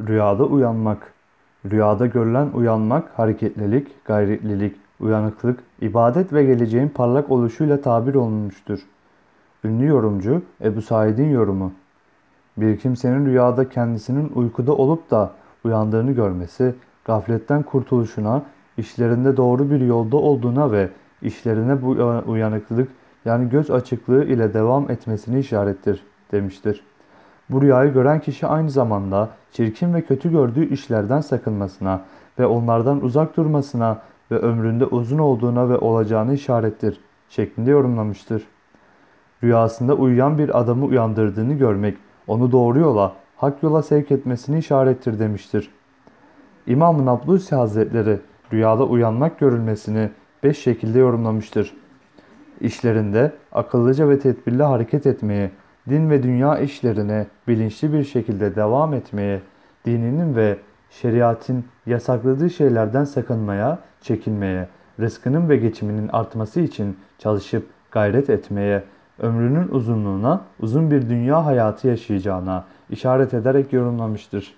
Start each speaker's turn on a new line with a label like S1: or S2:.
S1: Rüyada uyanmak. Rüyada görülen uyanmak, hareketlilik, gayretlilik, uyanıklık, ibadet ve geleceğin parlak oluşuyla tabir olunmuştur. Ünlü yorumcu Ebu Said'in yorumu. Bir kimsenin rüyada kendisinin uykuda olup da uyandığını görmesi, gafletten kurtuluşuna, işlerinde doğru bir yolda olduğuna ve işlerine bu uyanıklık yani göz açıklığı ile devam etmesini işarettir demiştir. Bu rüyayı gören kişi aynı zamanda çirkin ve kötü gördüğü işlerden sakınmasına ve onlardan uzak durmasına ve ömründe uzun olduğuna ve olacağını işarettir şeklinde yorumlamıştır. Rüyasında uyuyan bir adamı uyandırdığını görmek, onu doğru yola, hak yola sevk etmesini işarettir demiştir. İmam-ı Nablusi Hazretleri rüyada uyanmak görülmesini beş şekilde yorumlamıştır. İşlerinde akıllıca ve tedbirli hareket etmeye, din ve dünya işlerine bilinçli bir şekilde devam etmeye, dininin ve şeriatın yasakladığı şeylerden sakınmaya, çekinmeye, rızkının ve geçiminin artması için çalışıp gayret etmeye, ömrünün uzunluğuna, uzun bir dünya hayatı yaşayacağına işaret ederek yorumlamıştır.